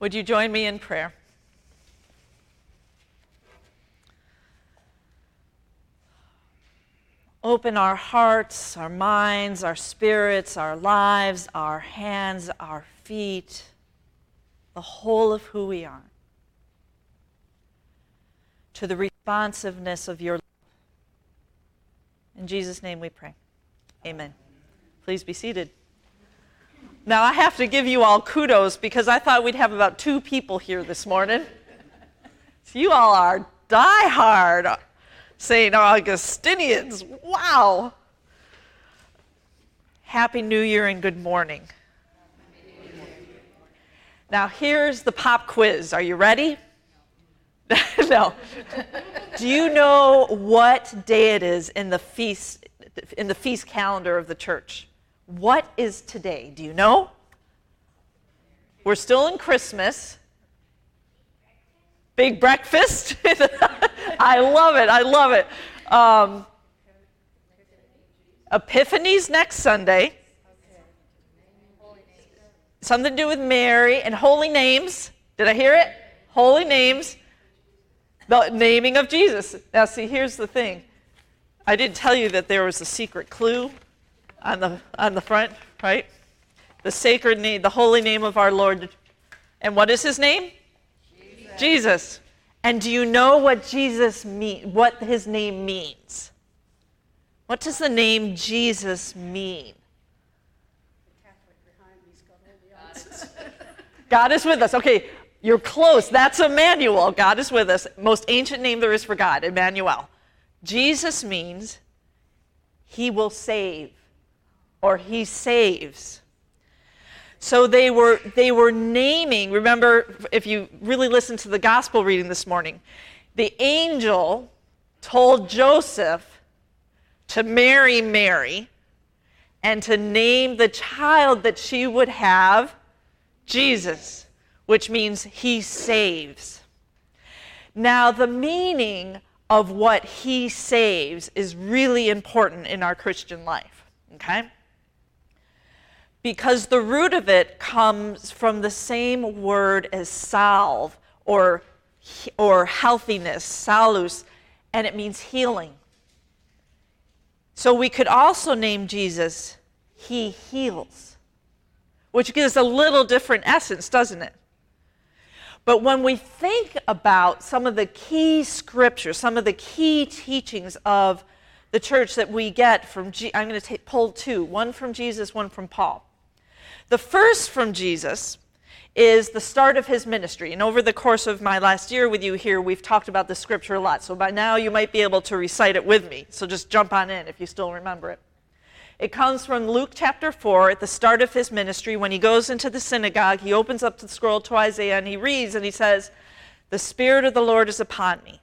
Would you join me in prayer? Open our hearts, our minds, our spirits, our lives, our hands, our feet, the whole of who we are, to the responsiveness of your love. In Jesus' name we pray. Amen. Please be seated. Now, I have to give you all kudos because I thought we'd have about two people here this morning. So you all are die-hard St. Augustinians. Wow. Happy New Year and good morning. Now, here's the pop quiz. Are you ready? no. Do you know what day it is in the feast in the feast calendar of the church? What is today? Do you know? We're still in Christmas. Big breakfast. I love it. I love it. Um, Epiphany's next Sunday. Something to do with Mary and holy names. Did I hear it? Holy names. The naming of Jesus. Now, see, here's the thing. I didn't tell you that there was a secret clue on the, on the front, right? The sacred name, the holy name of our Lord. And what is his name? Jesus. Jesus. And do you know what Jesus mean, what his name means? What does the name Jesus mean? God is with us. Okay, you're close. That's Emmanuel. God is with us. Most ancient name there is for God, Emmanuel. Jesus means he will save or he saves. So they were, they were naming, remember, if you really listen to the gospel reading this morning, the angel told Joseph to marry Mary and to name the child that she would have Jesus, which means he saves. Now, the meaning of what he saves is really important in our Christian life, okay? Because the root of it comes from the same word as salve or, or healthiness, salus, and it means healing. So we could also name Jesus, He heals, which gives a little different essence, doesn't it? But when we think about some of the key scriptures, some of the key teachings of the church that we get from, G- I'm going to take, pull two, one from Jesus, one from Paul. The first from Jesus is the start of his ministry. And over the course of my last year with you here, we've talked about the scripture a lot. So by now you might be able to recite it with me. So just jump on in if you still remember it. It comes from Luke chapter 4 at the start of his ministry. When he goes into the synagogue, he opens up the scroll to Isaiah and he reads and he says, The Spirit of the Lord is upon me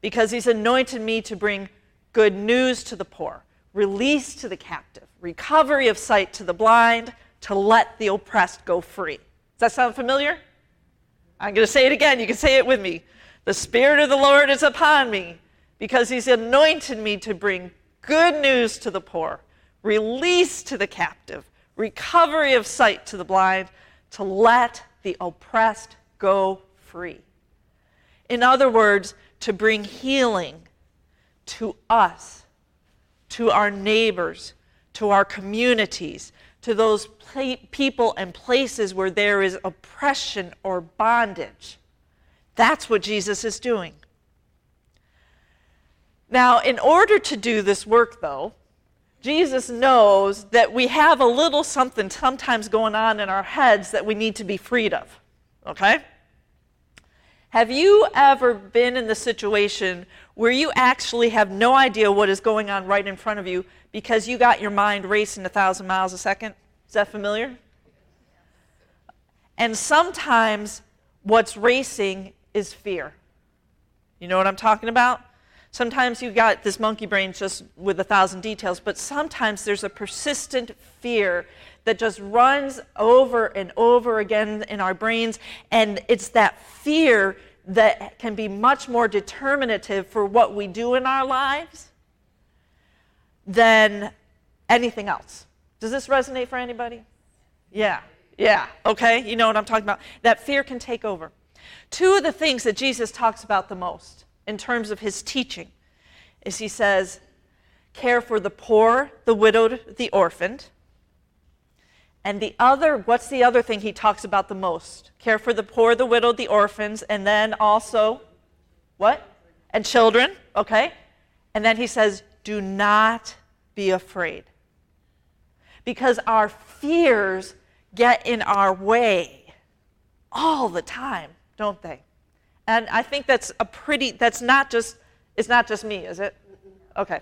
because he's anointed me to bring good news to the poor, release to the captive, recovery of sight to the blind to let the oppressed go free. Does that sound familiar? I'm going to say it again. You can say it with me. The Spirit of the Lord is upon me because He's anointed me to bring good news to the poor, release to the captive, recovery of sight to the blind, to let the oppressed go free. In other words, to bring healing to us, to our neighbors, to our communities, to those people and places where there is oppression or bondage. That's what Jesus is doing. Now, in order to do this work, though, Jesus knows that we have a little something sometimes going on in our heads that we need to be freed of. Okay? Have you ever been in the situation where you actually have no idea what is going on right in front of you because you got your mind racing a thousand miles a second? Is that familiar? And sometimes what's racing is fear. You know what I'm talking about? Sometimes you got this monkey brain just with a thousand details, but sometimes there's a persistent fear that just runs over and over again in our brains, and it's that fear that can be much more determinative for what we do in our lives than anything else. Does this resonate for anybody? Yeah, Yeah, okay? You know what I'm talking about? That fear can take over. Two of the things that Jesus talks about the most in terms of his teaching is he says, care for the poor, the widowed, the orphaned. And the other, what's the other thing he talks about the most? Care for the poor, the widowed, the orphans, and then also, what? And children, okay? And then he says, do not be afraid. Because our fears get in our way all the time, don't they? And I think that's a pretty, that's not just, it's not just me, is it? Okay.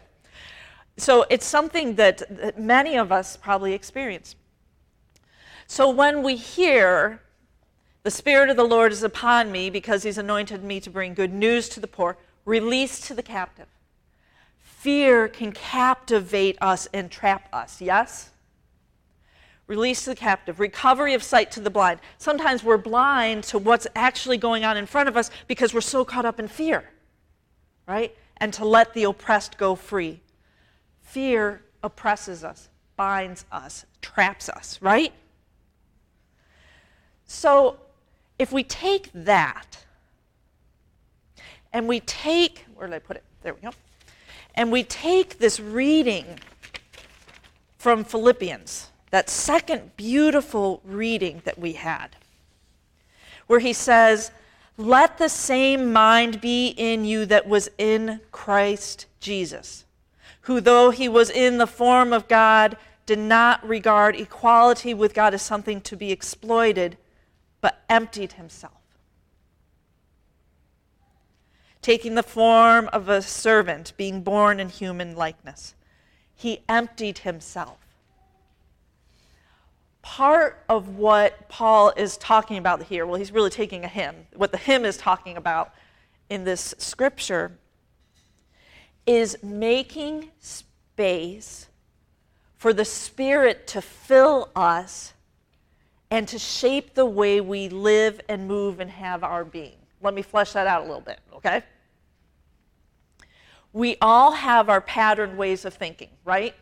So it's something that, that many of us probably experience. So when we hear, the Spirit of the Lord is upon me because He's anointed me to bring good news to the poor, release to the captive. Fear can captivate us and trap us, yes? Release to the captive, recovery of sight to the blind. Sometimes we're blind to what's actually going on in front of us because we're so caught up in fear, right? And to let the oppressed go free. Fear oppresses us, binds us, traps us, right? So if we take that and we take, where did I put it? There we go. And we take this reading from Philippians, that second beautiful reading that we had, where he says, Let the same mind be in you that was in Christ Jesus, who, though he was in the form of God, did not regard equality with God as something to be exploited but emptied himself. Taking the form of a servant, being born in human likeness, he emptied himself. Part of what Paul is talking about here, well, he's really taking a hymn. What the hymn is talking about in this scripture is making space for the Spirit to fill us and to shape the way we live and move and have our being. Let me flesh that out a little bit, okay? We all have our patterned ways of thinking, right?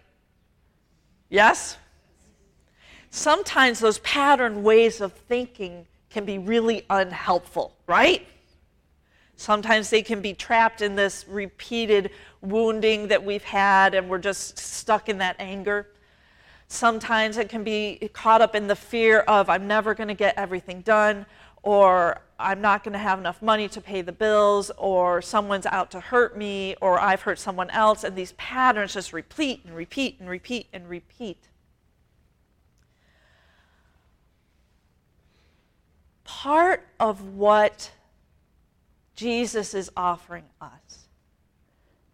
Yes? Sometimes those patterned ways of thinking can be really unhelpful, right? Sometimes they can be trapped in this repeated wounding that we've had and we're just stuck in that anger. Sometimes it can be caught up in the fear of, I'm never going to get everything done, or I'm not going to have enough money to pay the bills, or someone's out to hurt me, or I've hurt someone else, and these patterns just repeat and repeat and repeat and repeat. Part of what Jesus is offering us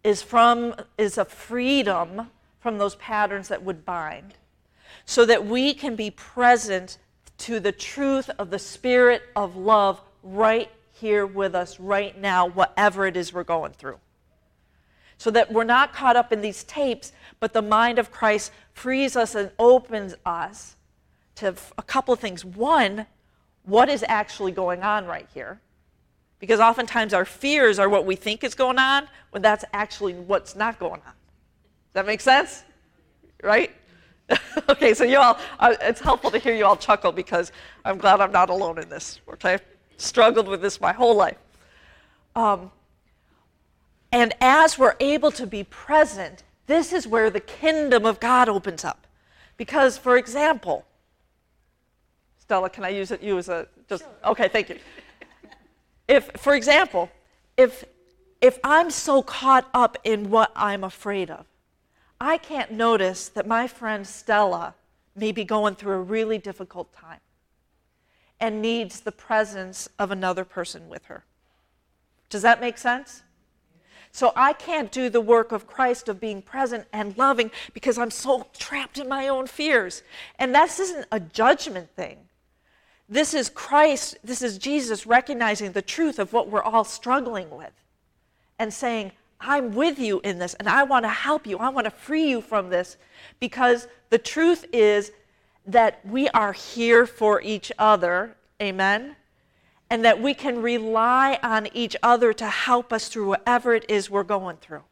is from is a freedom from those patterns that would bind so that we can be present to the truth of the Spirit of love right here with us right now, whatever it is we're going through. So that we're not caught up in these tapes, but the mind of Christ frees us and opens us to a couple of things. One, what is actually going on right here? Because oftentimes our fears are what we think is going on, when that's actually what's not going on. Does that make sense? Right? okay, so you all, uh, it's helpful to hear you all chuckle because I'm glad I'm not alone in this. Okay, I've struggled with this my whole life. Um, and as we're able to be present, this is where the kingdom of God opens up. Because, for example, Stella, can I use it, you as a just okay? Thank you. If, for example, if if I'm so caught up in what I'm afraid of, I can't notice that my friend Stella may be going through a really difficult time and needs the presence of another person with her. Does that make sense? So I can't do the work of Christ of being present and loving because I'm so trapped in my own fears. And this isn't a judgment thing. This is Christ, this is Jesus recognizing the truth of what we're all struggling with and saying, I'm with you in this and I want to help you. I want to free you from this because the truth is that we are here for each other. Amen. And that we can rely on each other to help us through whatever it is we're going through.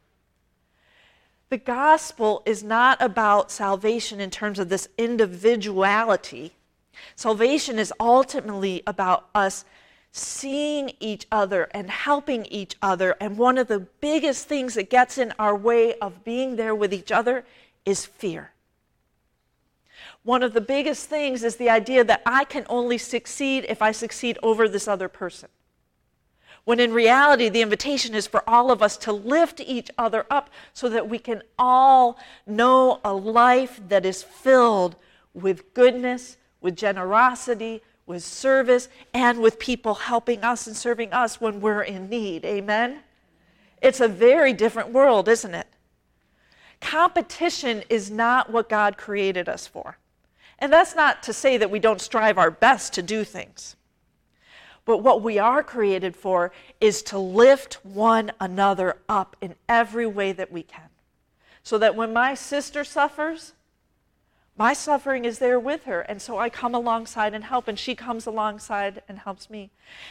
The gospel is not about salvation in terms of this individuality Salvation is ultimately about us seeing each other and helping each other. And one of the biggest things that gets in our way of being there with each other is fear. One of the biggest things is the idea that I can only succeed if I succeed over this other person. When in reality, the invitation is for all of us to lift each other up so that we can all know a life that is filled with goodness, with generosity, with service, and with people helping us and serving us when we're in need. Amen? It's a very different world, isn't it? Competition is not what God created us for. And that's not to say that we don't strive our best to do things. But what we are created for is to lift one another up in every way that we can. So that when my sister suffers, my suffering is there with her. And so I come alongside and help, and she comes alongside and helps me.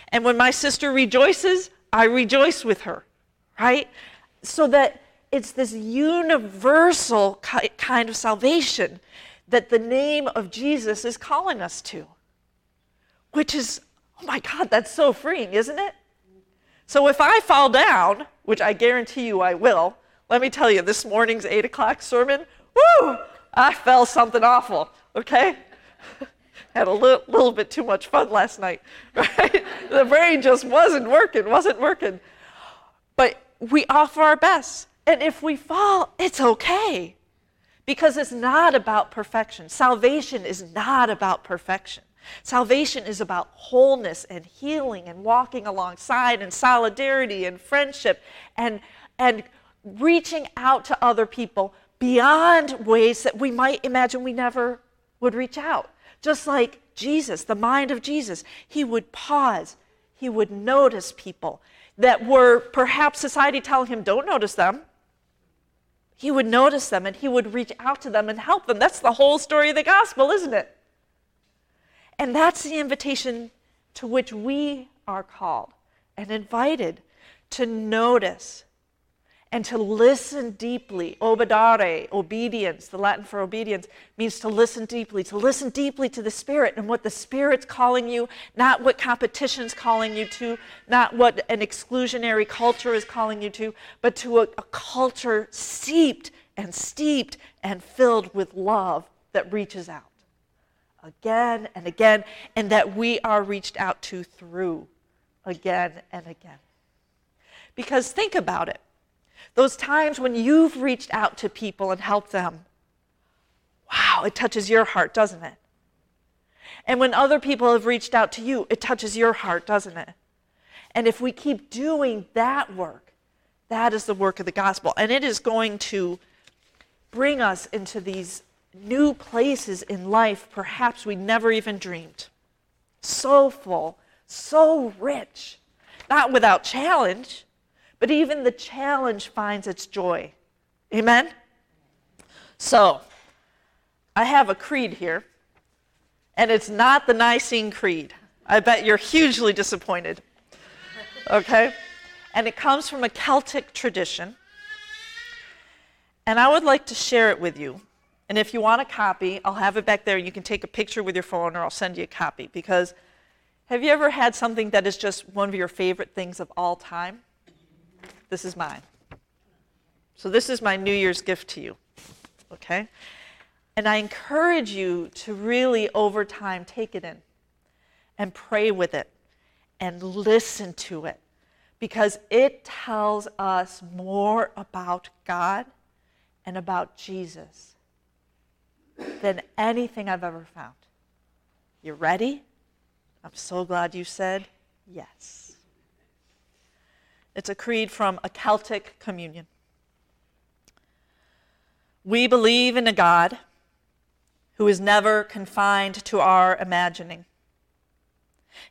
And when my sister rejoices, I rejoice with her, right? So that it's this universal kind of salvation that the name of Jesus is calling us to, which is, oh my God, that's so freeing, isn't it? So if I fall down, which I guarantee you I will, let me tell you, this morning's 8 o'clock sermon, woo, I fell something awful, okay? Had a li- little bit too much fun last night, right? the brain just wasn't working, wasn't working. But we offer our best. And if we fall, it's okay because it's not about perfection. Salvation is not about perfection. Salvation is about wholeness and healing and walking alongside and solidarity and friendship and, and reaching out to other people beyond ways that we might imagine we never would reach out. Just like Jesus, the mind of Jesus, he would pause, he would notice people that were perhaps society telling him, don't notice them he would notice them and he would reach out to them and help them. That's the whole story of the gospel, isn't it? And that's the invitation to which we are called and invited to notice and to listen deeply. Obedare, obedience, the Latin for obedience, means to listen deeply, to listen deeply to the Spirit and what the Spirit's calling you, not what competition's calling you to, not what an exclusionary culture is calling you to, but to a, a culture seeped and steeped and filled with love that reaches out again and again, and that we are reached out to through again and again. Because think about it those times when you've reached out to people and helped them. Wow, it touches your heart, doesn't it? And when other people have reached out to you, it touches your heart, doesn't it? And if we keep doing that work, that is the work of the gospel. And it is going to bring us into these new places in life perhaps we never even dreamed. So full, so rich, not without challenge, but even the challenge finds its joy. Amen? So, I have a creed here, and it's not the Nicene Creed. I bet you're hugely disappointed. Okay? And it comes from a Celtic tradition. And I would like to share it with you. And if you want a copy, I'll have it back there. You can take a picture with your phone, or I'll send you a copy. Because have you ever had something that is just one of your favorite things of all time? This is mine. So, this is my New Year's gift to you. Okay? And I encourage you to really, over time, take it in and pray with it and listen to it because it tells us more about God and about Jesus than anything I've ever found. You ready? I'm so glad you said yes. It's a creed from a Celtic communion. We believe in a God who is never confined to our imagining,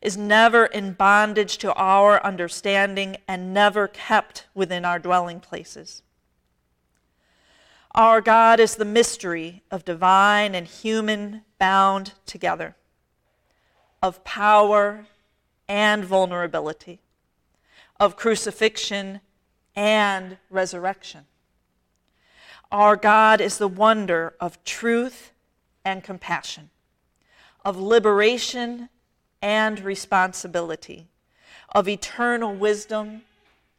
is never in bondage to our understanding, and never kept within our dwelling places. Our God is the mystery of divine and human bound together, of power and vulnerability of crucifixion and resurrection. Our God is the wonder of truth and compassion, of liberation and responsibility, of eternal wisdom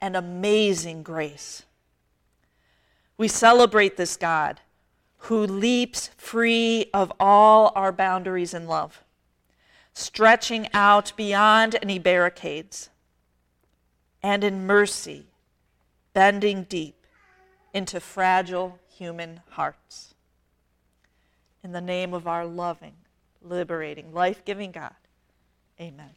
and amazing grace. We celebrate this God who leaps free of all our boundaries in love, stretching out beyond any barricades, and in mercy, bending deep into fragile human hearts. In the name of our loving, liberating, life giving God, amen.